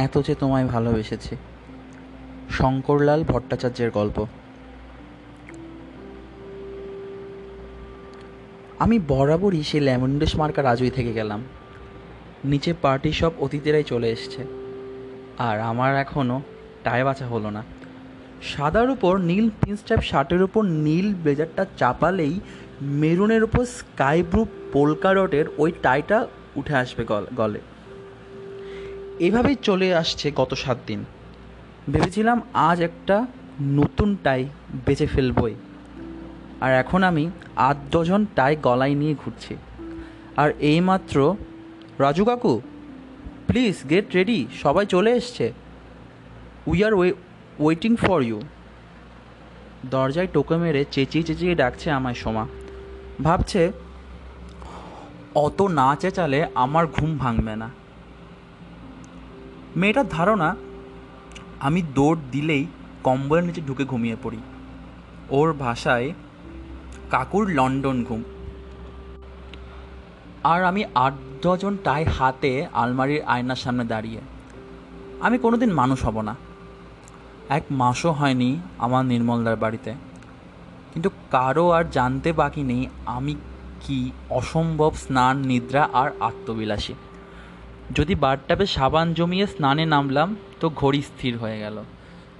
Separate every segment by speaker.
Speaker 1: এত যে তোমায় ভালোবেসেছি। শঙ্করলাল ভট্টাচার্যের গল্প। আমি বরাবরই সেই লেমন্ডেস মার্কা রাজুই থেকে গেলাম। নিচে পার্টি সব অতীতেরাই চলে এসছে। আর আমার এখনও টায় বাঁচা হলো না। সাদার উপর নীল পিন্স টাইপ শার্টের উপর নীল ব্লেজারটা চাপালেই মেরুনের উপর স্কাই ব্লু পোলকা ডটের ওই টাইটা উঠে আসবে গলে। এভাবেই চলে আসছে গত সাত দিন। ভেবেছিলাম আজ একটা নতুন টাই বেঁচে ফেলবই। আর এখন আমি আট ডজন টাই গলায় নিয়ে ঘুরছি। আর এইমাত্র, রাজু কাকু প্লিজ গেট রেডি সবাই চলে এসছে। We are we waiting for you দরজায় টোকে মেরে চেঁচিয়ে চেঁচিয়ে ডাকছে আমায় সোমা। ভাবছে, অত না চেঁচালে আমার ঘুম ভাঙবে না। মেয়েটার ধারণা, আমি দৌড় দিলেই কম্বলের নিচে ঢুকে ঘুমিয়ে পড়ি। ওর ভাষায়, কাকুর লন্ডন ঘুম। আর আমি আট ডজন টাই হাতে আলমারির আয়নার সামনে দাঁড়িয়ে। আমি কোনোদিন মানুষ হব না। এক মাসও হয়নি আমার নির্মলদার বাড়িতে। কিন্তু কারও আর জানতে বাকি নেই আমি কি অসম্ভব স্নান, নিদ্রা আর আত্মবিলাসী। যদি বারটাবে সাবান জমিয়ে স্নানে নামলাম, তো ঘড়ি স্থির হয়ে গেল।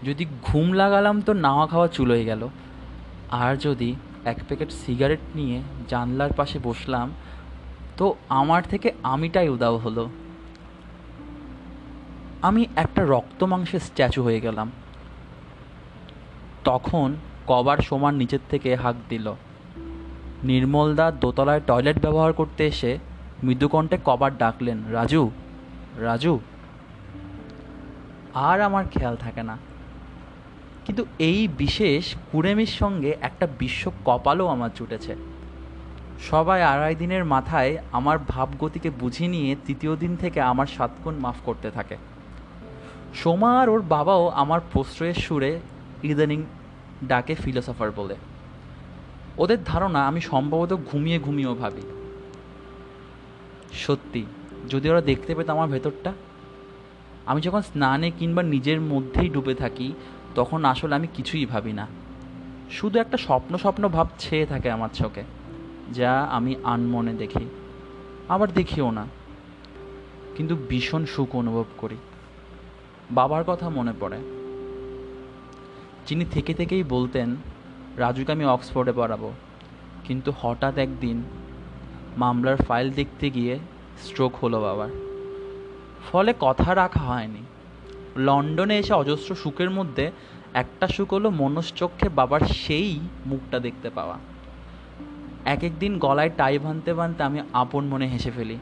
Speaker 1: যদি ঘুম লাগালাম, তো নাওয়া খাওয়া চুলোয় গেল। আর যদি এক প্যাকেট সিগারেট নিয়ে জানলার পাশে বসলাম, তো আমার থেকে আমিটাই উদাও হলো। আমি একটা রক্ত মাংসের স্ট্যাচু হয়ে গেলাম। তখন কবার সমান নিচের থেকে হাঁক দিল। নির্মলদা দোতলায় টয়লেট ব্যবহার করতে এসে মৃদুকণ্ঠে কবার ডাকলেন, রাজু রাজু, আর আমার খেয়াল থাকে না। কিন্তু এই বিশেষ কুড়েমির সঙ্গে একটা বিশ্ব কপালও আমার জুটেছে। সবাই আড়াই দিনের মাথায় আমার ভাবগতিকে বুঝিয়ে নিয়ে তৃতীয় দিন থেকে আমার সাতগুণ মাফ করতে থাকে। সোমা আর ওর বাবাও আমার প্রশ্রয়ের সুরে ইদানিং ডাকে ফিলোসফার বলে। ওদের ধারণা আমি সম্ভবত ঘুমিয়ে ঘুমিয়েও ভাবি। সত্যি যদি ওরা দেখতে পেত আমার ভেতরটা, আমি যখন স্নানে কিংবা নিজের মধ্যেই ডুবে থাকি, তখন আসলে আমি কিছুই ভাবি না। শুধু একটা স্বপ্ন স্বপ্ন ভাব ছেয়ে থাকে আমার চোখে, যা আমি আনমনে দেখি, আবার দেখিও না। কিন্তু ভীষণ সুখ অনুভব করি। বাবার কথা মনে পড়ে। যিনি থেকে থেকেই বলতেন, রাজুকে আমি অক্সফোর্ডে পড়াবো। কিন্তু হঠাৎ একদিন মামলার ফাইল দেখতে গিয়ে স্ট্রোক হলো বাবার। ফলে কথা রাখা হয়নি। লন্ডনে এসে অজস্র সুখের মধ্যে একটা সুখ হলো মনশ্চক্ষে বাবার সেই মুখটা দেখতে পাওয়া। এক একদিন গলায় টাই বাঁধতে বাঁধতে আমি আপন মনে হেসে ফেলি।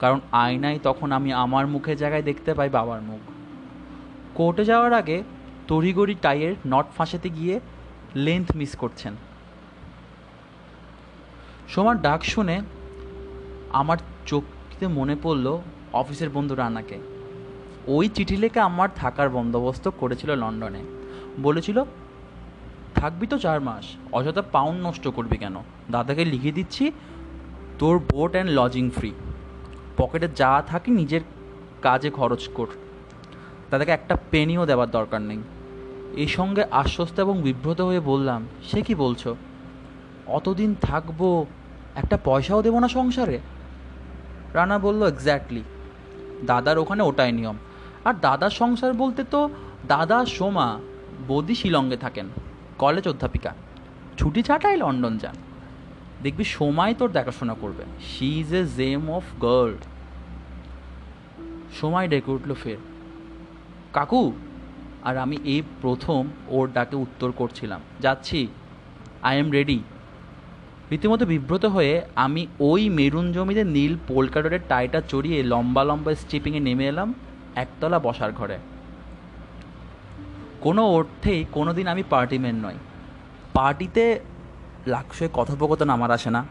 Speaker 1: কারণ আয়নায় তখন আমি আমার মুখের জায়গায় দেখতে পাই বাবার মুখ। কোর্টে যাওয়ার আগে তড়িগড়ি টাইয়ের নট ফাঁসাতে গিয়ে লেন্থ মিস করছেন। সোমার ডাক শুনে আমার চোখতে মনে পড়ল অফিসের বন্ধু রানাকে। ওই চিঠি লেখে আমার থাকার বন্দোবস্ত করেছিল লন্ডনে। বলেছিল, থাকবি তো চার মাস, অযথা পাউন্ড নষ্ট করবি কেন? দাদাকে লিখে দিচ্ছি, তোর বোট অ্যান্ড লজিং ফ্রি পকেটে যা থাকে নিজের কাজে খরচ কর। তাদেরকে একটা পেনিও দেওয়ার দরকার নেই। এই সঙ্গে আশ্বস্ত এবং বিব্রত হয়ে বললাম, সে কি বলছো? অতদিন থাকব, একটা পয়সাও দেবো না সংসারে? রানা বলল এক্স্যাক্টলি দাদার ওখানে ওটাই নিয়ম। আর দাদার সংসার বলতে তো দাদা, সোমা, বৌদি শিলংয়ে থাকেন, কলেজ অধ্যাপিকা। ছুটি ছাটাই লন্ডন যান। দেখবি সোমাই তোর দেখাশোনা করবে। She is a gem of girl Somai ডেকে উঠল ফের। কাকু, আর আমি এই প্রথম ওর ডাকে উত্তর করছিলাম। যাচ্ছি। আই এম রেডি রীতিমতো বিব্রত হয়ে আমি ওই মেরুন জমিতে নীল পোলকাডোরের টাইটা চড়িয়ে লম্বা লম্বা স্টিপিংয়ে নেমে এলাম একতলা বসার ঘরে। কোনো অর্থেই কোনো দিন আমি পার্টিম্যান নই। পার্টিতে লাক্সে কথোপকথন আমার আসে না।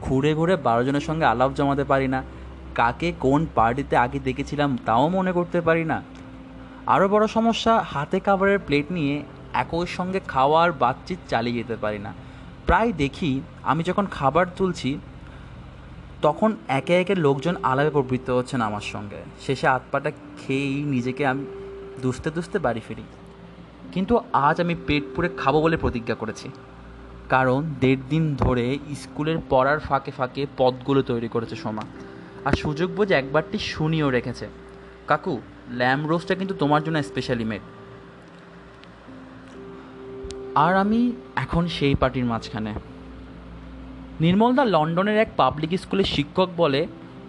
Speaker 1: ঘুরে ঘুরে বারো জনের সঙ্গে আলাপ জমাতে পারি না। কাকে কোন পার্টিতে আগে দেখেছিলাম তাও মনে করতে পারি না। আরও বড় সমস্যা, হাতে খাবারের প্লেট নিয়ে একই সঙ্গে খাওয়ার বাতচিত চালিয়ে যেতে পারি না। প্রায় দেখি আমি যখন খাবার তুলছি, তখন একে একে লোকজন আলাপে প্রবৃত্ত হচ্ছেন আমার সঙ্গে। শেষে হাত পাটা খেয়েই নিজেকে আমি দুষতে দুষতে বাড়ি ফিরি। কিন্তু আজ আমি পেট পুরে খাব বলে প্রতিজ্ঞা করেছি। কারণ দেড় দিন ধরে স্কুলের পড়ার ফাঁকে ফাঁকে পদগুলো তৈরি করেছে সোমা। আর সুযোগ বুঝে একবারটি শুনিও রেখেছে। কাকু ল্যাম রোস্টটা কিন্তু তোমার জন্য স্পেশালি মেড আর আমি এখন সেই পার্টির মাঝখানে। নির্মলদা লন্ডনের এক পাবলিক স্কুলের শিক্ষক বলে,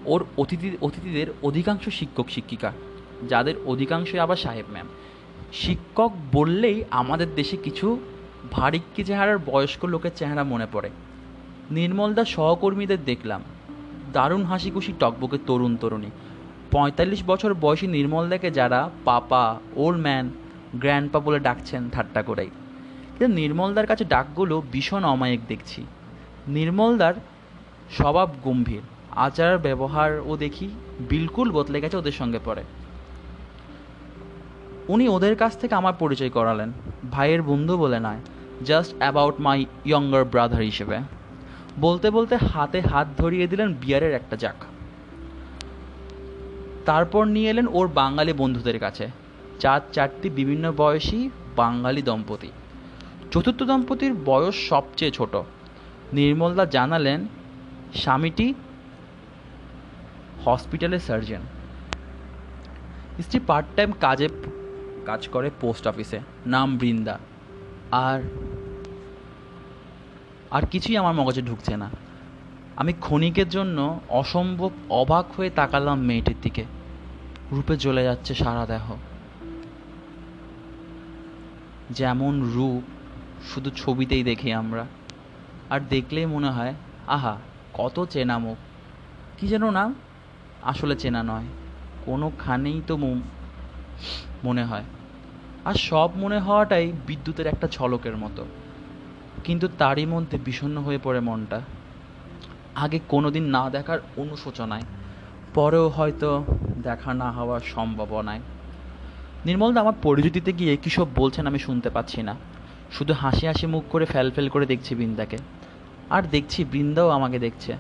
Speaker 1: ওর অতিথি, অতিথিদের অধিকাংশ শিক্ষক, শিক্ষিকা, যাদের অধিকাংশই আবার সাহেব ম্যাম শিক্ষক বললেই আমাদের দেশে কিছু ভারিক্কি চেহারার বয়স্ক লোকের চেহারা মনে পড়ে। নির্মলদা সহকর্মীদের দেখলাম। দারুণ হাসি খুশি টকবকে তরুণ তরুণী। পঁয়তাল্লিশ বছর বয়সী নির্মলদাকে যারা পাপা ওল্ড ম্যান গ্র্যান্ডপা বলে ডাকছেন ঠাট্টা করেই। নির্মলদার কাছে ডাকগুলো ভীষণ অমায়িক দেখছি। নির্মলদার স্বভাব গম্ভীর। আচার ব্যবহারও দেখি বিলকুল বদলে গেছে ওদের সঙ্গে পড়ে উনি ওদের কাছ থেকে আমার পরিচয় করালেন। ভাইয়ের বন্ধু বলে নয় just about my younger brother হিসেবে। বলতে বলতে হাতে হাত ধরিয়ে দিলেন বিয়ারের একটা জাক। তারপর নিয়ে এলেন ওর বাঙালি বন্ধুদের কাছে। চার চারটি বিভিন্ন বয়সী বাঙালি দম্পতি। চতুর্থ দম্পতির বয়স সবচেয়ে ছোট। নির্মলদা জানালেন, স্বামীটি হসপিটালের সার্জন। স্ত্রী পার্ট টাইম কাজে কাজ করে পোস্ট অফিসে। নাম বৃন্দা। আর আর কিছুই আমার মগজে ঢুকছে না। আমি ক্ষণিকের জন্য অসম্ভব অবাক হয়ে তাকালাম মেয়েটির দিকে। রূপে জ্বলে যাচ্ছে সারা দেহ। যেমন রূপ শুধু ছবিতেই দেখি আমরা। আর দেখলেই মনে হয়, আহা, কত চেনা মুখ কী যেন নাম? আসলে চেনা নয়। কোনোখানেই তো মনে হয়। আর সব মনে হওয়াটাই বিদ্যুতের একটা ঝলকের মতো। কিন্তু তারই মধ্যে বিষণ্ণ হয়ে পড়ে মনটা। আগে কোনোদিন না দেখার অনুশোচনায়, পরেও হয়তো দেখা না হওয়ার সম্ভাবনায়। নির্মলদা আমার পরিচয় দিতে গিয়ে কী সব বলছেন আমি শুনতে পাচ্ছি না। শুধু হাসি হাসি মুখ করে ফ্যাল ফ্যাল করে দেখছি বৃন্দাকে। আর দেখছি বৃন্দাও আমাকে দেখছে।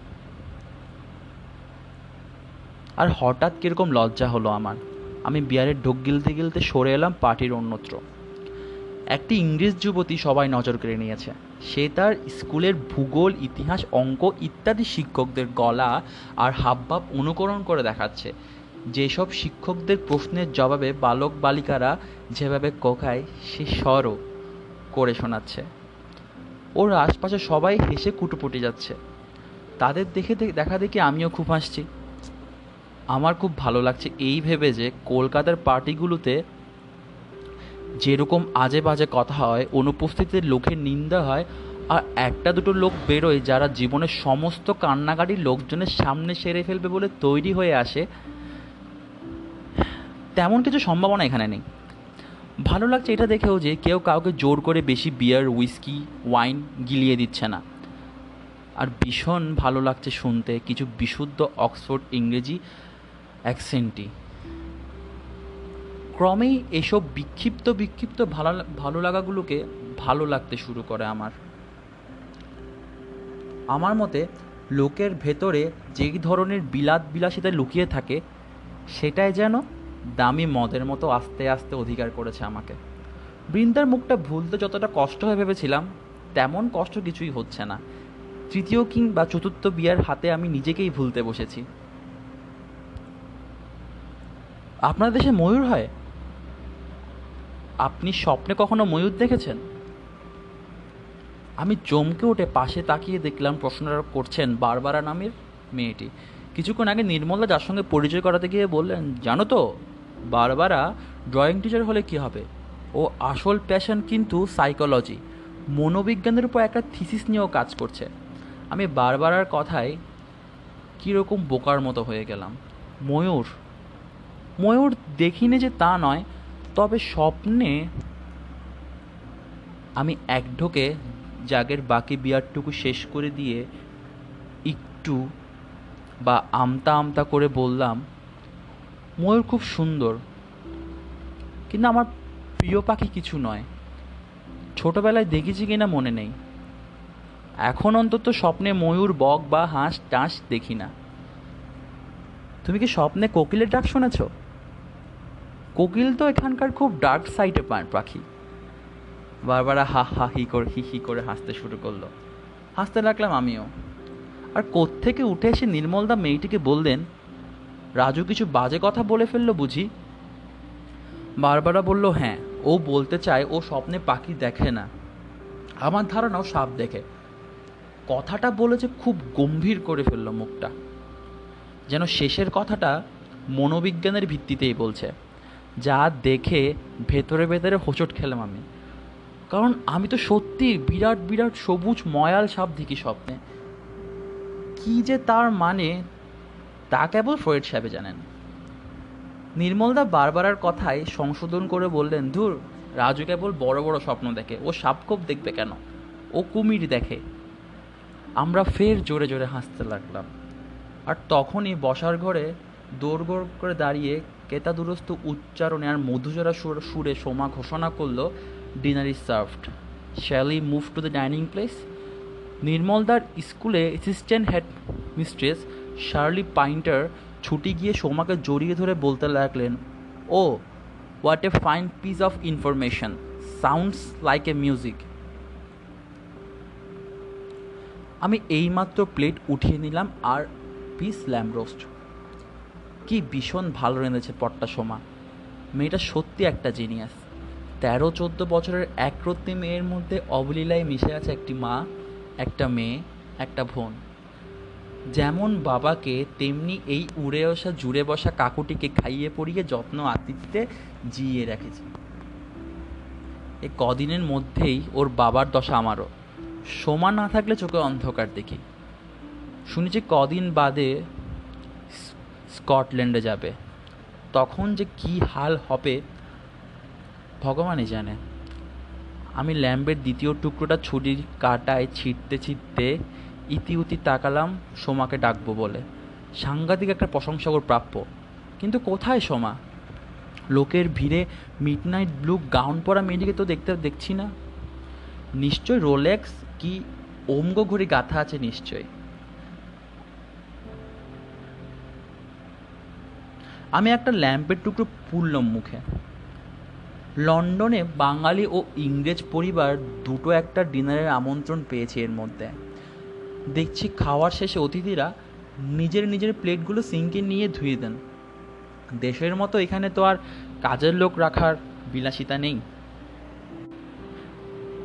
Speaker 1: আর হঠাৎ কীরকম লজ্জা হলো আমার। আমি বিয়ারের ঢোক গিলতে গিলতে সরে এলাম পার্টির অন্যত্র। একটি ইংরেজ যুবতী সবাই নজর কেড়ে নিয়েছে। সে তার স্কুলের ভূগোল, ইতিহাস, অঙ্ক ইত্যাদি শিক্ষকদের গলা আর হাবভাব অনুকরণ করে দেখাচ্ছে। যেসব শিক্ষকদের প্রশ্নের জবাবে বালক বালিকারা যেভাবে কোকায়, সে স্বরও করে শোনাচ্ছে। ওর আশপাশে সবাই হেসে কুটোপুটি যাচ্ছে। তাদের দেখে দেখা দেখি আমিও খুব হাসছি। আমার খুব ভালো লাগছে এই ভেবে যে কলকাতার পার্টিগুলোতে যেরকম আজে বাজে কথা হয়, অনুপস্থিতিতে লোকের নিন্দা হয়, আর একটা দুটো লোক বেরোয় যারা জীবনের সমস্ত কান্নাকাটি লোকজনের সামনে সেরে ফেলবে বলে তৈরি হয়ে আসে, তেমন কিছু সম্ভাবনা এখানে নেই। ভালো লাগছে এটা দেখেও যে কেউ কাউকে জোর করে বেশি বিয়ার উইস্কি ওয়াইন গিলিয়ে দিচ্ছে না। আর ভীষণ ভালো লাগছে শুনতে, কিছু বিশুদ্ধ অক্সফোর্ড ইংরেজি অ্যাকসেন্টই ক্রমেই এসব বিক্ষিপ্ত বিক্ষিপ্ত ভালো ভালো লাগাগুলোকে ভালো লাগতে শুরু করে আমার। আমার মতে, লোকের ভেতরে যেই ধরনের বিলাত বিলাসিতা লুকিয়ে থাকে, সেটাই যেন দামি মদের মতো আস্তে আস্তে অধিকার করেছে আমাকে। বৃন্দার মুখটা ভুলতে যতটা কষ্ট হয়ে ভেবেছিলাম, তেমন কষ্ট কিছুই হচ্ছে না। তৃতীয় কিংবা চতুর্থ বিয়ার হাতে আমি নিজেকেই ভুলতে বসেছি। আপনার দেশে ময়ূর হয়? আপনি স্বপ্নে কখনো ময়ূর দেখেছেন? আমি চমকে উঠে পাশে তাকিয়ে দেখলাম প্রশ্নটা করছেন বারবারা নামের মেয়েটি। কিছুক্ষণ আগে নির্মলা যার সঙ্গে পরিচয় করাতে গিয়ে বললেন, জানো তো বারবারা ড্রয়িং টিচার হলে কি হবে? ও আসল প্যাশন কিন্তু সাইকোলজি মনোবিজ্ঞানের উপর একটা থিসিস নিয়েও কাজ করছে। আমি বারবারার কথায় কীরকম বোকার মতো হয়ে গেলাম। ময়ূর। ময়ূর দেখিনি যে তা নয়, তবে স্বপ্নে আমি এক ঢোকে জাগের বাকি বিয়ারটুকু শেষ করে দিয়ে একটু বা আমতা আমতা করে বললাম ময়ূর খুব সুন্দর। কিন্তু আমার প্রিয় পাখি কিছু নয়। ছোটবেলায় দেখেছি কিনা মনে নেই। এখন অন্তত স্বপ্নে ময়ূর, বক বা হাঁস, টাঁস দেখি না। তুমি কি স্বপ্নে কোকিলের ডাক শুনেছ? কোকিল তো এখানকার খুব ডার্ক সাইডে পাখি। বারবার হা হা হি করে, হি হি করে হাসতে শুরু করল। হাসতে লাগলাম আমিও। আর কোত্থেকে উঠে এসে নির্মলদা মেয়েটিকে বললেন রাজু কিছু বাজে কথা বলে ফেলল বুঝি? বারবারা বলল হ্যাঁ ও বলতে চায়, ও স্বপ্নে পাখি দেখে না। আমার ধারণাও সাপ দেখে। কথাটা বলেছে খুব গম্ভীর করে ফেলল মুখটা। যেন শেষের কথাটা মনোবিজ্ঞানের ভিত্তিতেই বলছে, যা দেখে ভেতরে ভেতরে হোঁচট খেলাম আমি। কারণ আমি তো সত্যি বিরাট বিরাট সবুজ ময়াল সাপ দেখি স্বপ্নে। কি যে তার মানে তা কেবল ফ্রয়েড সাহেবে জানেন। নির্মলদা বারবারার কথায় সংশোধন করে বললেন, ধুর, রাজু কেবল বড় বড় স্বপ্ন দেখে, ও সাপকোপ দেখবে কেন? ও কুমির দেখে। আমরা ফের জোরে জোরে হাসতে লাগলাম। আর তখনই বসার ঘরে দৌড়গোড় করে দাঁড়িয়ে কেতাদুরস্ত উচ্চারণে আর মধুজরা সুর, সুরে সোমা ঘোষণা করল dinner is served shall we move to the dining place নির্মলদার স্কুলে assistant head mistress Shirley Painter ছুটি গিয়ে সোমাকে জড়িয়ে ধরে বলতে লাগলেন, ও what a fine piece of information sounds like a music আমি এইমাত্র প্লেট উঠিয়ে নিলাম আর পিস ল্যাম্ব রোস্ট। কি ভীষণ ভালো রেঁধেছে পট্টা সোমা। মেয়েটা সত্যি একটা জিনিয়াস তেরো, চোদ্দ বছরের একরত্তি মেয়ের মধ্যে অবলীলায় মিশে আছে একটি মা, একটা মেয়ে, একটা বোন। যেমন বাবাকে, তেমনি এই উড়ে আসা, জুড়ে বসা কাকুটিকে খাইয়ে পড়িয়ে যত্ন আতিথ্যে জিয়ে রেখেছে। এ কদিনের মধ্যেই ওর বাবার দশা আমারও। সোমা না থাকলে চোখে অন্ধকার দেখি। শুনেছি কদিন বাদে স্কটল্যান্ডে যাবে। তখন যে কি হাল হবে, ভগবানই জানে। আমি ল্যাম্বের দ্বিতীয় টুকরোটা ছুরির কাটায় ছিটতে ছিটতে ইতিউতি তাকালাম সোমাকে ডাকবো বলে। সাংঘাতিক একটা প্রশংসা ওর প্রাপ্য। কিন্তু কোথায় সোমা? লোকের ভিড়ে মিড নাইট ব্লু গাউন পরা মেয়েটিকে তো দেখতে দেখছি না। নিশ্চয় রোলেক্স কি ওমগো ঘড়ি গাথা আছে নিশ্চয়। আমি একটা ল্যাম্পের টুকরো পুরলাম মুখে। লন্ডনে বাঙালি ও ইংরেজ পরিবার দুটো একটা ডিনারের আমন্ত্রণ পেয়েছে এর মধ্যে। দেখছি খাওয়ার শেষে অতিথিরা নিজের নিজের প্লেটগুলো সিঙ্কে নিয়ে ধুয়ে দেন। দেশের মতো এখানে তো আর কাজের লোক রাখার বিলাসিতা নেই।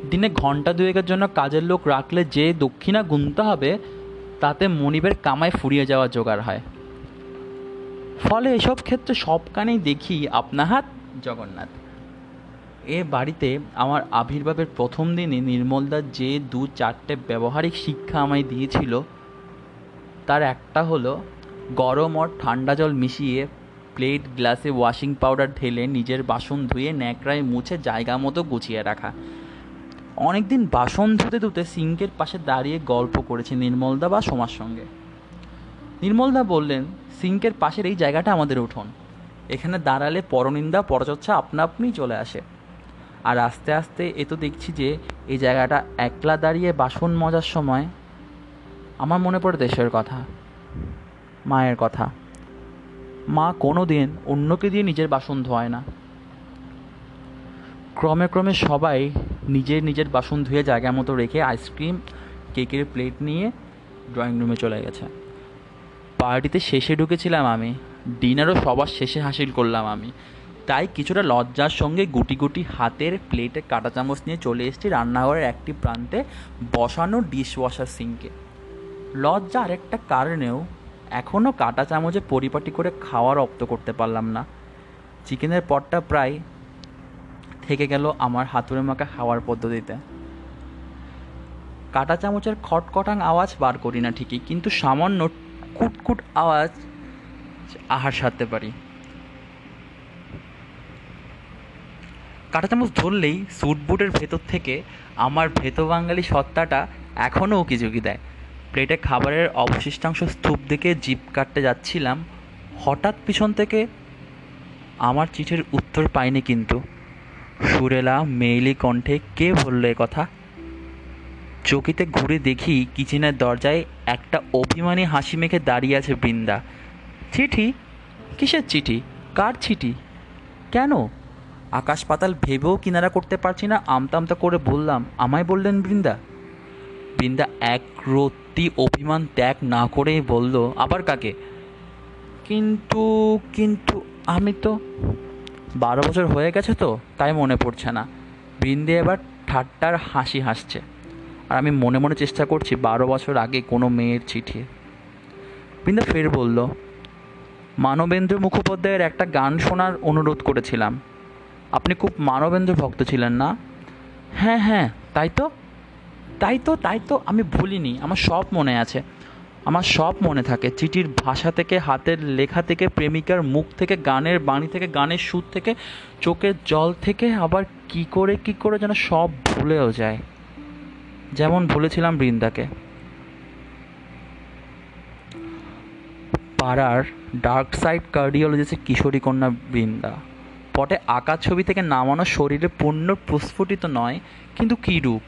Speaker 1: দিনে ঘণ্টা দুয়েকের জন্য কাজের লোক রাখলে যে দক্ষিণা গুনতে হবে, তাতে মনিবের কামায় ফুরিয়ে যাওয়া জোগাড় হয়। ফলে এসব ক্ষেত্রে সবখানেই দেখি আপনা হাত জগন্নাথ। এ বাড়িতে আমার আবির্ভাবের প্রথম দিনে নির্মলদা যে দু চারটে ব্যবহারিক শিক্ষা আমায় দিয়েছিল, তার একটা হলো গরম আর ঠান্ডা জল মিশিয়ে প্লেট, গ্লাসে ওয়াশিং পাউডার ঢেলে নিজের বাসন ধুয়ে ন্যাকড়ায় মুছে জায়গা মতো গুছিয়ে রাখা। অনেকদিন বাসন ধুতে ধুতে সিঙ্কের পাশে দাঁড়িয়ে গল্প করেছে নির্মলদা বা সোমার সঙ্গে। নির্মলদা বললেন, সিঙ্কের পাশের এই জায়গাটা আমাদের উঠোন। এখানে দাঁড়ালে পরনিন্দা, পরচর্চা আপনা আপনিই চলে আসে। আর আস্তে আস্তে এ তো দেখছি যে এই জায়গাটা একলা দাঁড়িয়ে বাসন মজার সময়। আমার মনে পড়ে দেশের কথা, মায়ের কথা। মা কোনো দিন অন্যকে দিয়ে নিজের বাসন ধোয় না। ক্রমে ক্রমে সবাই নিজের নিজের বাসন ধুয়ে জায়গা মতো রেখে আইসক্রিম, কেকের প্লেট নিয়ে ড্রয়িং রুমে চলে গেছে। পার্টিতে শেষে ঢুকেছিলাম আমি। ডিনারও সবার শেষে হাসিল করলাম আমি। তাই কিছুটা লজ্জার সঙ্গে গুটি গুটি হাতের প্লেটে কাঁটা চামচ নিয়ে চলে এসেছি রান্নাঘরের একটি প্রান্তে বসানো ডিশ ওয়াশার সিঙ্কে। লজ্জা আরেকটা কারণেও এখনও কাটা চামচে পরিপাটি করে খাওয়ার রপ্ত করতে পারলাম না। চিকেনের পটটা প্রায় থেকে গেল আমার হাতুড়ে মাখা খাওয়ার পদ্ধতিতে। কাটা চামচের খটখটাং আওয়াজ বার করি না ঠিকই, কিন্তু সামান্য কুটকুট আওয়াজ আহার সারতে পারি। কাঁটা চামচ ধরলেই স্যুট বুটের ভেতর থেকে আমার ভেত বাঙালি সত্তাটা এখনও উকি ঝুঁকি দেয়। প্লেটে খাবারের অবশিষ্টাংশ স্তূপ দেখে জিপ কাটতে যাচ্ছিলাম। হঠাৎ পিছন থেকে আমার চিঠির উত্তর পাইনি কিন্তু। সুরেলা মেইলি কণ্ঠে কে বলল কথা? চকিতে ঘুরে দেখি কিচেনের দরজায় একটা অভিমানী হাসি মেখে দাঁড়িয়ে আছে বৃন্দা। চিঠি? কিসের চিঠি? কার চিঠি? কেন? আকাশ পাতাল ভেবেও কিনারা করতে পারছি না আমতা আমতা করে বললাম, আমায় বললেন বৃন্দা? বৃন্দা এক রত্তি অভিমান ত্যাগ না করেই বলল, আবার কাকে? কিন্তু কিন্তু আমি তো বারো বছর হয়ে গেছে তো, তাই মনে পড়ছে না। বৃন্দে এবার ঠাট্টার হাসি হাসছে, আর আমি মনে মনে চেষ্টা করছি বারো বছর আগে কোনো মেয়ের চিঠি। বৃন্দা ফের বলল, মানবেন্দ্র মুখোপাধ্যায়ের একটা গান শোনার অনুরোধ করেছিলাম। আপনি খুব মানবেন্দ্র ভক্ত ছিলেন না? হ্যাঁ হ্যাঁ তাই তো? তাই তো তাই তো, আমি ভুলিনি, আমার সব মনে আছে। আমার সব মনে থাকে, চিঠির ভাষা থেকে, হাতের লেখা থেকে, প্রেমিকার মুখ থেকে, গানের বাণী থেকে, গানের সুর থেকে, চোখের জল থেকে, আবার কি করে কি করে যেন সব ভুলেও যায়। যেমন ভুলেছিলাম বৃন্দাকে। পাড়ার ডার্ক সাইড কার্ডিওলজিস্টের কিশোরী কন্যা বৃন্দা। পটে আঁকা ছবি থেকে নামানো শরীরে পূর্ণ প্রস্ফুটিত নয়, কিন্তু কী রূপ?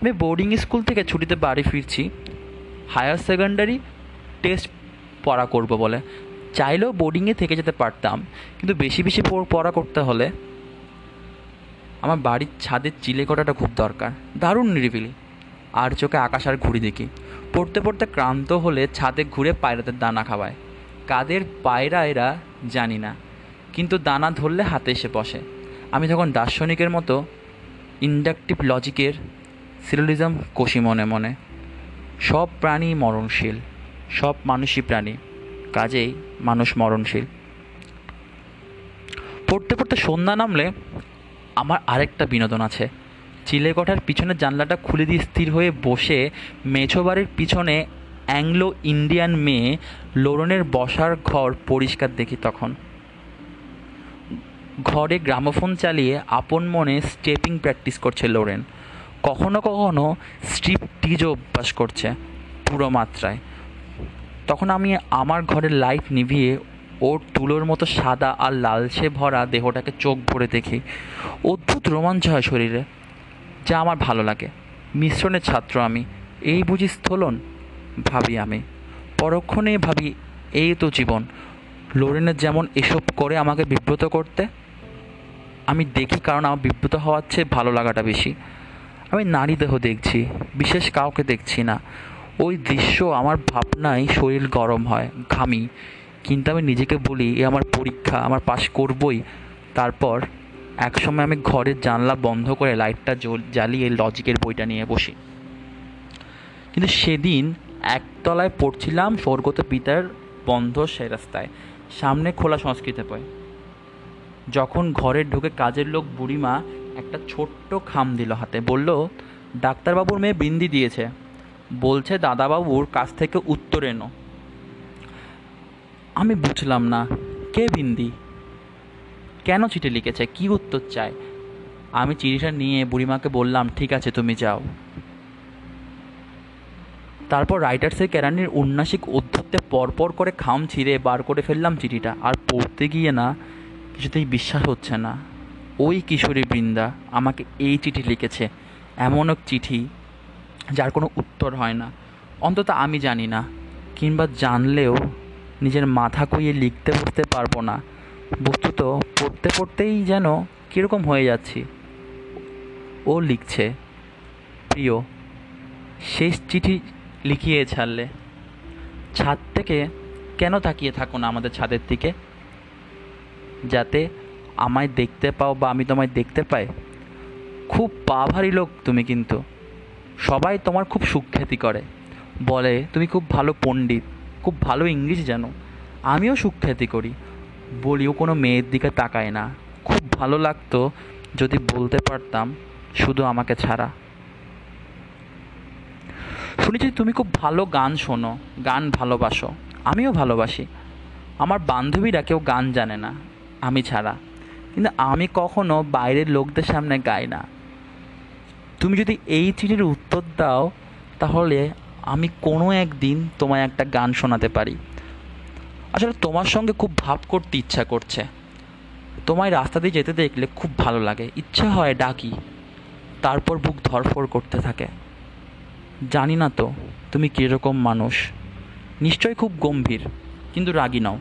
Speaker 1: আমি বোর্ডিং স্কুল থেকে ছুটিতে বাড়ি ফিরছি। হায়ার সেকেন্ডারি টেস্ট পড়া করব বলে। চাইলেও বোর্ডিংয়ে থেকে যেতে পারতাম, কিন্তু বেশি বেশি পড়া করতে হলে আমার বাড়ির ছাদের চিলে কটাটা খুব দরকার। দারুণ নিরিবিলি। আর চোখে আকাশ আর ঘুড়ি দেখি। পড়তে পড়তে ক্লান্ত হলে ছাদে ঘুরে পায়রাদের দানা খাওয়ায়। কাদের পায়রা এরা জানি না। কিন্তু দানা ধরলে হাতে এসে বসে। আমি তখন দার্শনিকের মতো ইন্ডাকটিভ লজিকের সিরিয়ালিজম কষি মনে মনে। সব প্রাণী মরণশীল, সব মানুষই প্রাণী, কাজেই মানুষ মরণশীল। পড়তে পড়তে সন্ধ্যা নামলে আমার আরেকটা বিনোদন আছে। চিলেকোঠার পিছনের জানলাটা খুলে দিয়ে স্থির হয়ে বসে মেছো বাড়ির পিছনে অ্যাংলো ইন্ডিয়ান মেয়ে লোরনের বসার ঘর পরিষ্কার দেখি তখন। ঘরে গ্রামোফোন চালিয়ে আপন মনে স্টেপিং প্র্যাকটিস করছে লোরেন। কখনো কখনো স্ট্রিপ টিজও অভ্যাস করছে, পুরো মাত্রায়। তখন আমি আমার ঘরের লাইট নিভিয়ে ওর তুলোর মতো সাদা আর লালচে ভরা দেহটাকে চোখ ভরে দেখি। অদ্ভুত রোমাঞ্চ হয় শরীরে, যা আমার ভালো লাগে। মিশ্রণের ছাত্র আমি। এই বুঝি স্থলন? ভাবি আমি। পরক্ষণেই ভাবি, এই তো জীবন। লোরেনের যেমন এসব করে আমাকে বিব্রত করতে আমি দেখি কারণ আমার বিব্রত হওয়ার চেয়ে ভালো লাগাটা বেশি। আমি নারী দেহ দেখছি, বিশেষ কাউকে দেখছি না। ওই দৃশ্য আমার ভাবনায় শরীর গরম হয়, ঘামি। কিন্তু আমি নিজেকে বলি, এ আমার পরীক্ষা, আমার পাশ করবই। তারপর একসময় আমি ঘরের জানলা বন্ধ করে লাইটটা জ্বালিয়ে লজিকের বইটা নিয়ে বসি। কিন্তু সেদিন একতলায় পড়ছিলাম স্বর্গত পিতার বন্ধ সে রাস্তায়, সামনে খোলা সংস্কৃত বই। যখন ঘরে ঢুকে কাজের লোক বুড়িমা একটা ছোট্ট খাম দিল হাতে, বলল, ডাক্তারবাবুর মেয়ে বিন্দি দিয়েছে। বলছে দাদাবাবুর কাছ থেকে উত্তর এনো। আমি বুঝলাম না, কে বিন্দি? কেন চিঠি লিখেছে? কি উত্তর চায়? আমি চিঠিটা নিয়ে বুড়িমাকে বললাম, ঠিক আছে, তুমি যাও। তারপর রাইটার্সের কেরানির উন্নাসিক অধ্যত্তে পরপর করে খাম ছিঁড়ে বার করে ফেললাম চিঠিটা। আর পড়তে গিয়ে না কিছুতেই বিশ্বাস হচ্ছে না। ওই কিশোরী বৃন্দা আমাকে এই চিঠি লিখেছে। এমন এক চিঠি যার কোনো উত্তর হয় না। অন্তত আমি জানি না, কিংবা জানলেও নিজের মাথা খুইয়ে লিখতে বসতে পারব না। বস্তুত পড়তে পড়তেই যেন কীরকম হয়ে যাচ্ছি। ও লিখছে, প্রিয়, শেষ চিঠি লিখিয়ে ছাড়লে। ছাদ থেকে কেন তাকিয়ে থাকো না আমাদের ছাদের দিকে? যাতে আমায় দেখতে পাও বা আমি তোমায় দেখতে পাই। খুব পা ভারী লোক তুমি কিন্তু। সবাই তোমার খুব সুখ্যাতি করে। বলে, তুমি খুব ভালো পণ্ডিত, খুব ভালো ইংলিশ জানো। আমিও সুখ্যাতি করি। বলিও কোনো মেয়ের দিকে তাকায় না। খুব ভালো লাগতো যদি বলতে পারতাম শুধু আমাকে ছাড়া। শুনেছি তুমি খুব ভালো গান শোনো, গান ভালোবাসো। আমিও ভালোবাসি। আমার বান্ধবীরা কেউ গান জানে না। আমি ছাড়া। কিন্তু আমি কখনো বাইরের লোকদের সামনে গাই না। তুমি যদি এই চিঠির উত্তর দাও, তাহলে আমি কোনো একদিন তোমায় একটা গান শোনাতে পারি। আসলে তোমার সঙ্গে খুব ভাব করতে ইচ্ছা করছে। তোমায় রাস্তা দিয়ে যেতে দেখলে খুব ভালো লাগে। ইচ্ছা হয় ডাকি, তারপর বুক ধরফর করতে থাকে। জানি না তো, তুমি কীরকম মানুষ। নিশ্চয় খুব গম্ভীর, কিন্তু রাগি নাও।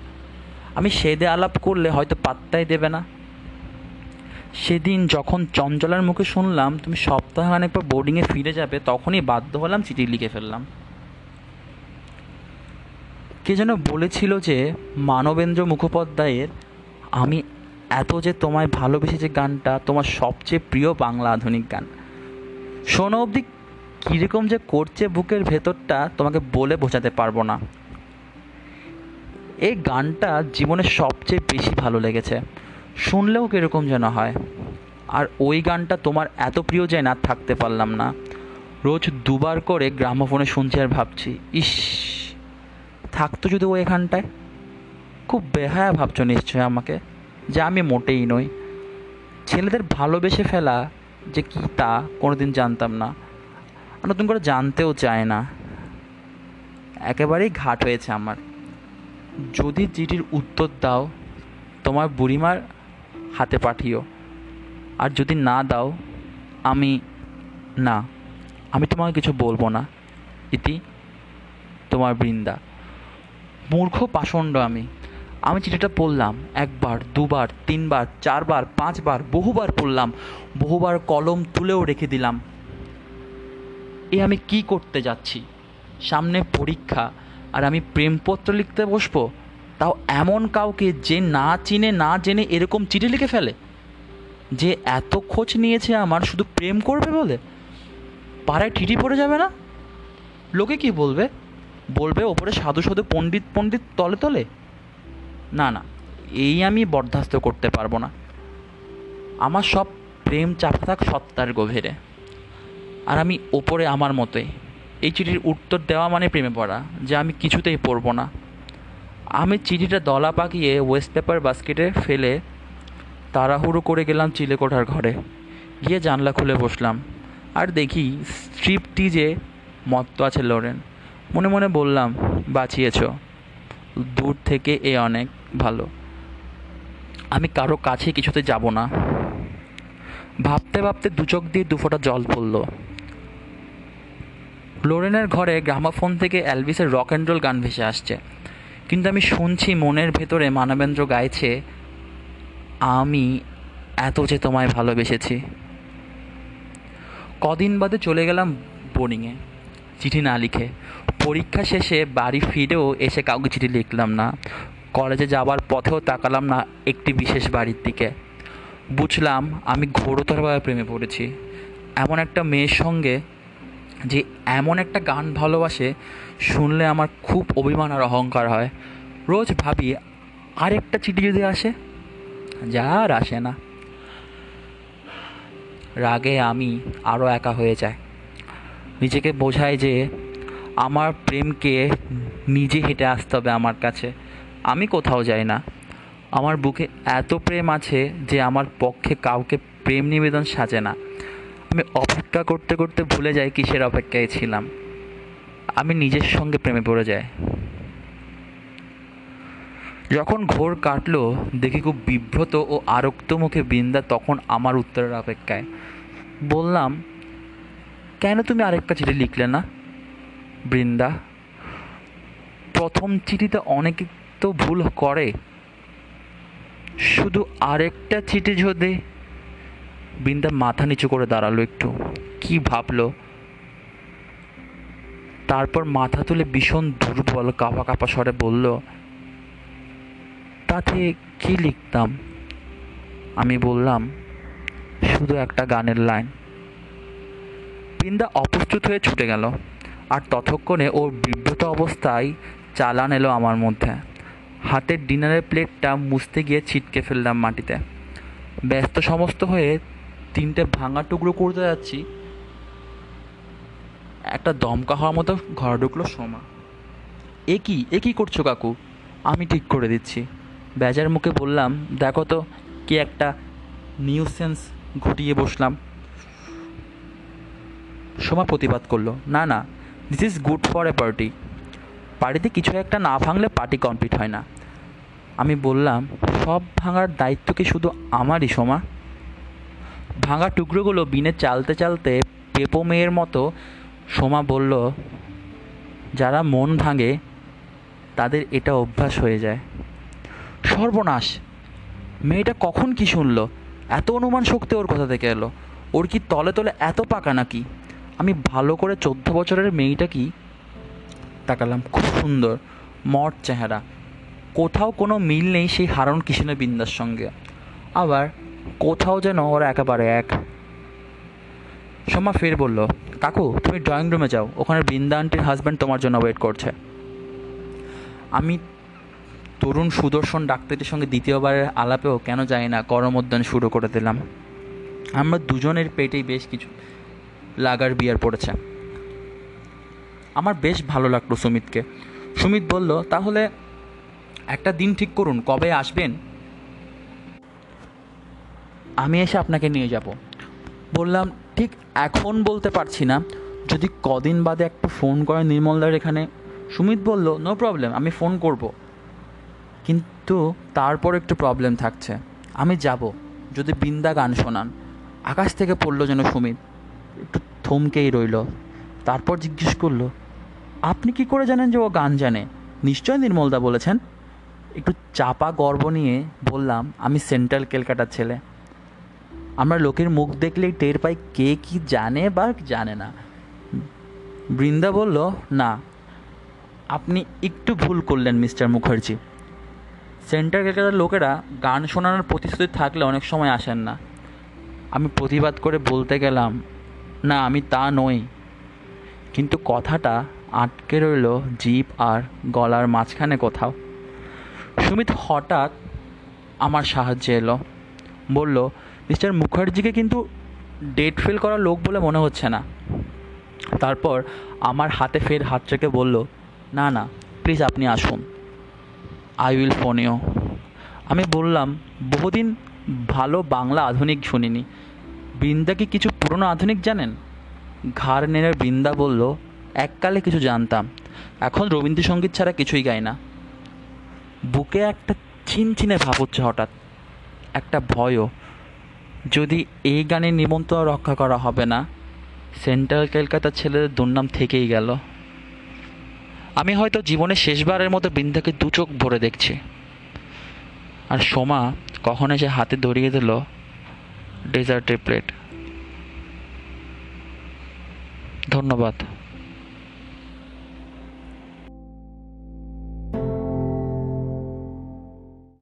Speaker 1: আমি সেদে আলাপ করলে হয়তো পাত্তাই দেবে না। সেদিন যখন চঞ্চলার মুখে শুনলাম, তুমি সপ্তাহখানেক পর বোর্ডিংয়ে ফিরে যাবে, তখনই বাধ্য হলাম চিঠি লিখে ফেললাম। কে যেন বলেছিল যে, মানবেন্দ্র মুখোপাধ্যায়ের, আমি এত যে তোমায় ভালোবেসে যে গানটা, তোমার সবচেয়ে প্রিয় বাংলা আধুনিক গান। শোনো অবধি, কীরকম যে করছে বুকের ভেতরটা, তোমাকে বলে বোঝাতে পারব না। এই গানটা জীবনে সবচেয়ে বেশি ভালো লেগেছে। শুনলেও কীরকম যেন হয়। আর ওই গানটা তোমার এত প্রিয় যে না থাকতে পারলাম না। রোজ দুবার করে গ্রামোফোনে শুনছি আর ভাবছি, ইস থাকতো যদি ও এখানটায় খুব বেহায়া ভাবছ নিশ্চয় আমাকে, যে আমি মোটেই নই। ছেলেদের ভালোবেসে ফেলা যে কী তা কোনোদিন জানতাম না। আর নতুন করে জানতেও চায় না। একেবারেই ঘাট হয়েছে আমার। যদি চিঠির উত্তর দাও, তোমার বুড়িমার হাতে পাঠিও। আর যদি না দাও, আমি না, আমি তোমাকে কিছু বলব না। ইতি তোমার বৃন্দা। মূর্খ পাষণ্ড আমি। আমি চিঠিটা পড়লাম একবার, দুবার, তিনবার, চারবার, পাঁচবার, বহুবার পড়লাম। বহুবার কলম তুলেও রেখে দিলাম। এ আমি কি করতে যাচ্ছি? সামনে পরীক্ষা। আর আমি প্রেমপত্র লিখতে বসবো, তাও এমন কাউকে যে না চিনে, না জেনে এরকম চিঠি লিখে ফেলে, যে এত খোঁজ নিয়েছে আমার, শুধু প্রেম করবে বলে? পাড়ায় ঠিটি পড়ে যাবে না? লোকে কি বলবে? বলবে ওপরে সাধু সাধু পণ্ডিত পণ্ডিত তলে তলে? না না, এই আমি বরদাস্ত করতে পারব না। আমার সব প্রেম চাপা থাক সত্তার গভীরে। আর আমি ওপরে আমার মতোই এই চিঠির উত্তর দেওয়া মানে প্রেমে পড়া যে আমি কিছুতেই পড়ব না। আমি চিঠিটা দলা পাকিয়ে ওয়েস্ট পেপার বাস্কেটে ফেলে তাড়াহুড়ো করে গেলাম চিলেকোঠার ঘরে। গিয়ে জানলা খুলে বসলাম। আর দেখি স্ট্রিপ টিজে মত্ত আছে লরেন। মনে মনে বললাম, বাঁচিয়েছ। দূর থেকে এ অনেক ভালো। আমি কারও কাছে কিছুতে যাব না। ভাবতে ভাবতে দু চোখ দিয়ে দুফোঁটা জল পড়ল। লোরেনের ঘরে গ্রামাফোন থেকে অ্যালভিসের রক অ্যান্ড রোল গান ভেসে আসছে। কিন্তু আমি শুনছি মনের ভেতরে মানবেন্দ্র গাইছে, আমি এত যে তোমায় ভালোবেসেছি। কদিন বাদে চলে গেলাম বোর্ডিংয়ে, চিঠি না লিখে। পরীক্ষা শেষে বাড়ি ফিরেও এসে কাউকে চিঠি লিখলাম না। কলেজে যাওয়ার পথেও তাকালাম না একটি বিশেষ বাড়ির দিকে। বুঝলাম আমি ঘোরতরভাবে প্রেমে পড়েছি। এমন একটা মেয়ের সঙ্গে যে এমন একটা গান ভালোবাসে, শুনলে আমার খুব অভিমান আর অহংকার হয়। রোজ ভাবি, আরেকটা চিঠি যদি আসে? যা আর আসে না। রাগে আমি আরও একা হয়ে যায় নিজেকে বোঝায় যে আমার প্রেমকে নিজে হেঁটে আসতে হবে আমার কাছে। আমি কোথাও যাই না। আমার বুকে এত প্রেম আছে যে আমার পক্ষে কাউকে প্রেম নিবেদন সাজে না। আমি অপেক্ষা করতে করতে ভুলে যাই কিসের অপেক্ষায় ছিলাম। আমি নিজের সঙ্গে প্রেমে পড়ে যাই। যখন ঘোর কাটলো, দেখি খুব বিব্রত ও আরক্ত মুখে বৃন্দা তখন আমার উত্তরের অপেক্ষায়। বললাম, কেন তুমি আরেকটা চিঠি লিখলে না, বৃন্দা? প্রথম চিঠিতে অনেকে তো ভুল করে। শুধু আরেকটা চিঠি যদি বৃন্দা মাথা নিচু করে দাঁড়াল একটু। কি ভাবলো? তারপর মাথা তুলে ভীষণ দুর্বল কাঁপা কাঁপা স্বরে বলল, তাতে কি লিখতাম? আমি বললাম, শুধু একটা গানের লাইন। বৃন্দা অপ্রস্তুত হয়ে ছুটে গেল, আর ততক্ষণে ওর বিব্রত অবস্থায় চালান এলো আমার মধ্যে। হাতের ডিনারের প্লেটটা মুছতে গিয়ে ছিটকে ফেললাম মাটিতে। ব্যস্ত সমস্ত হয়ে তিনটে ভাঙা টুকরো করতে যাচ্ছি। একটা দমকা হওয়ার মতো ঘরে ঢুকলো সোমা। এ কি? এ কি করছ কাকু? আমি ঠিক করে দিচ্ছি। বেজার মুখে বললাম, দেখো তো কি একটা নিউসেন্স ঘটিয়ে বসলাম। সোমা প্রতিবাদ করল, না না this is good for a party পার্টিতে কিছু একটা না ভাঙলে পার্টি কমপ্লিট হয় না। আমি বললাম, সব ভাঙার দায়িত্ব কি শুধু আমারই সোমা? ভাঙা টুকরোগুলো বিনে চালতে চালতে পেপো মেয়ের মতো সোমা বলল, যারা মন ভাঙে, তাদের এটা অভ্যাস হয়ে যায়। সর্বনাশ! মেয়েটা কখন কি শুনলো? এত অনুমান শক্তি ওর কোথা থেকে এলো। ওর কি তলে তলে এত পাকা নাকি? আমি ভালো করে চোদ্দ বছরের মেয়েটা কি? তাকালাম, খুব সুন্দর, মট চেহারা। কোথাও কোনো মিল নেই সেই হারণ কিষণের বিন্দার সঙ্গে। আবার কোথাও যেন ওরা একেবারে এক। সোমা ফের বলল, কাকু, তুমি ড্রয়িং রুমে যাও। ওখানে বৃন্দা আন্টির হাজব্যান্ড তোমার জন্য ওয়েট করছে। আমি তরুণ সুদর্শন ডাক্তারটির সঙ্গে দ্বিতীয়বারের আলাপেও কেন জানি না করমোদ্যান শুরু করে দিলাম। আমরা দুজনের পেটেই বেশ কিছু লাগার বিয়ার পড়েছে। আমার বেশ ভালো লাগল সুমিতকে। সুমিত বলল, তাহলে একটা দিন ঠিক করুন। কবে আসবেন? আমি এসে আপনাকে নিয়ে যাব। বললাম, ঠিক এখন বলতে পারছি না। যদি কদিন বাদে একটু ফোন করে নির্মলদার এখানে। সুমিত বলল নো প্রবলেম আমি ফোন করব। কিন্তু তারপর একটু প্রবলেম থাকছে। আমি যাব, যদি বৃন্দা গান শোনান। আকাশ থেকে পড়ল যেন সুমিত। একটু থমকেই রইল। তারপর জিজ্ঞেস করল, আপনি কি করে জানেন যে ও গান জানে? নিশ্চয় নির্মলদা বলেছেন? একটু চাপা গর্ব নিয়ে বললাম, আমি সেন্ট্রাল কেলকাটার ছেলে। আমরা লোকের মুখ দেখলেই টের পাই কে কি জানে বা জানে না। বৃন্দা বলল, না, আপনি একটু ভুল করলেন, মিস্টার মুখার্জি। সেন্ট্রাল ক্যালকাটার লোকেরা গান শোনানোর প্রতিশ্রুতি থাকলে অনেক সময় আসেন না। আমি প্রতিবাদ করে বলতে গেলাম, না, আমি তা নই। কিন্তু কথাটা আটকে রইল জিপ আর গলার মাঝখানে কোথাও। সুমিত হঠাৎ আমার সাহায্যে এলো, বলল মিস্টার মুখার্জিকে কিন্তু ডেট ফেল করা লোক বলে মনে হচ্ছে না। তারপর আমার হাতে ফের হাত রেখে বলল, না না প্লিজ আপনি আসুন। আই উইল ফোন ইউ আমি বললাম, বহুদিন ভালো বাংলা আধুনিক শুনিনি। বৃন্দা কি কিছু পুরনো আধুনিক জানেন? ঘাড় নেড়ে বৃন্দা বলল এককালে কিছু জানতাম। এখন রবীন্দ্রসঙ্গীত ছাড়া কিছুই গাই না। বুকে একটা চিনচিনে ভাব হচ্ছে হঠাৎ। একটা ভয়ও। যদি এই গানের নিমন্ত্রণ রক্ষা করা হবে না, সেন্ট্রাল কলকাতার ছেলেদের দুর্নাম থেকেই গেল। আমি হয়তো জীবনে শেষবারের মতো বৃন্দাকে দু চোখ ভরে দেখছি। আর সোমা কখন এসে হাতে ধরিয়ে দিল ডেজার্টের প্লেট। ধন্যবাদ।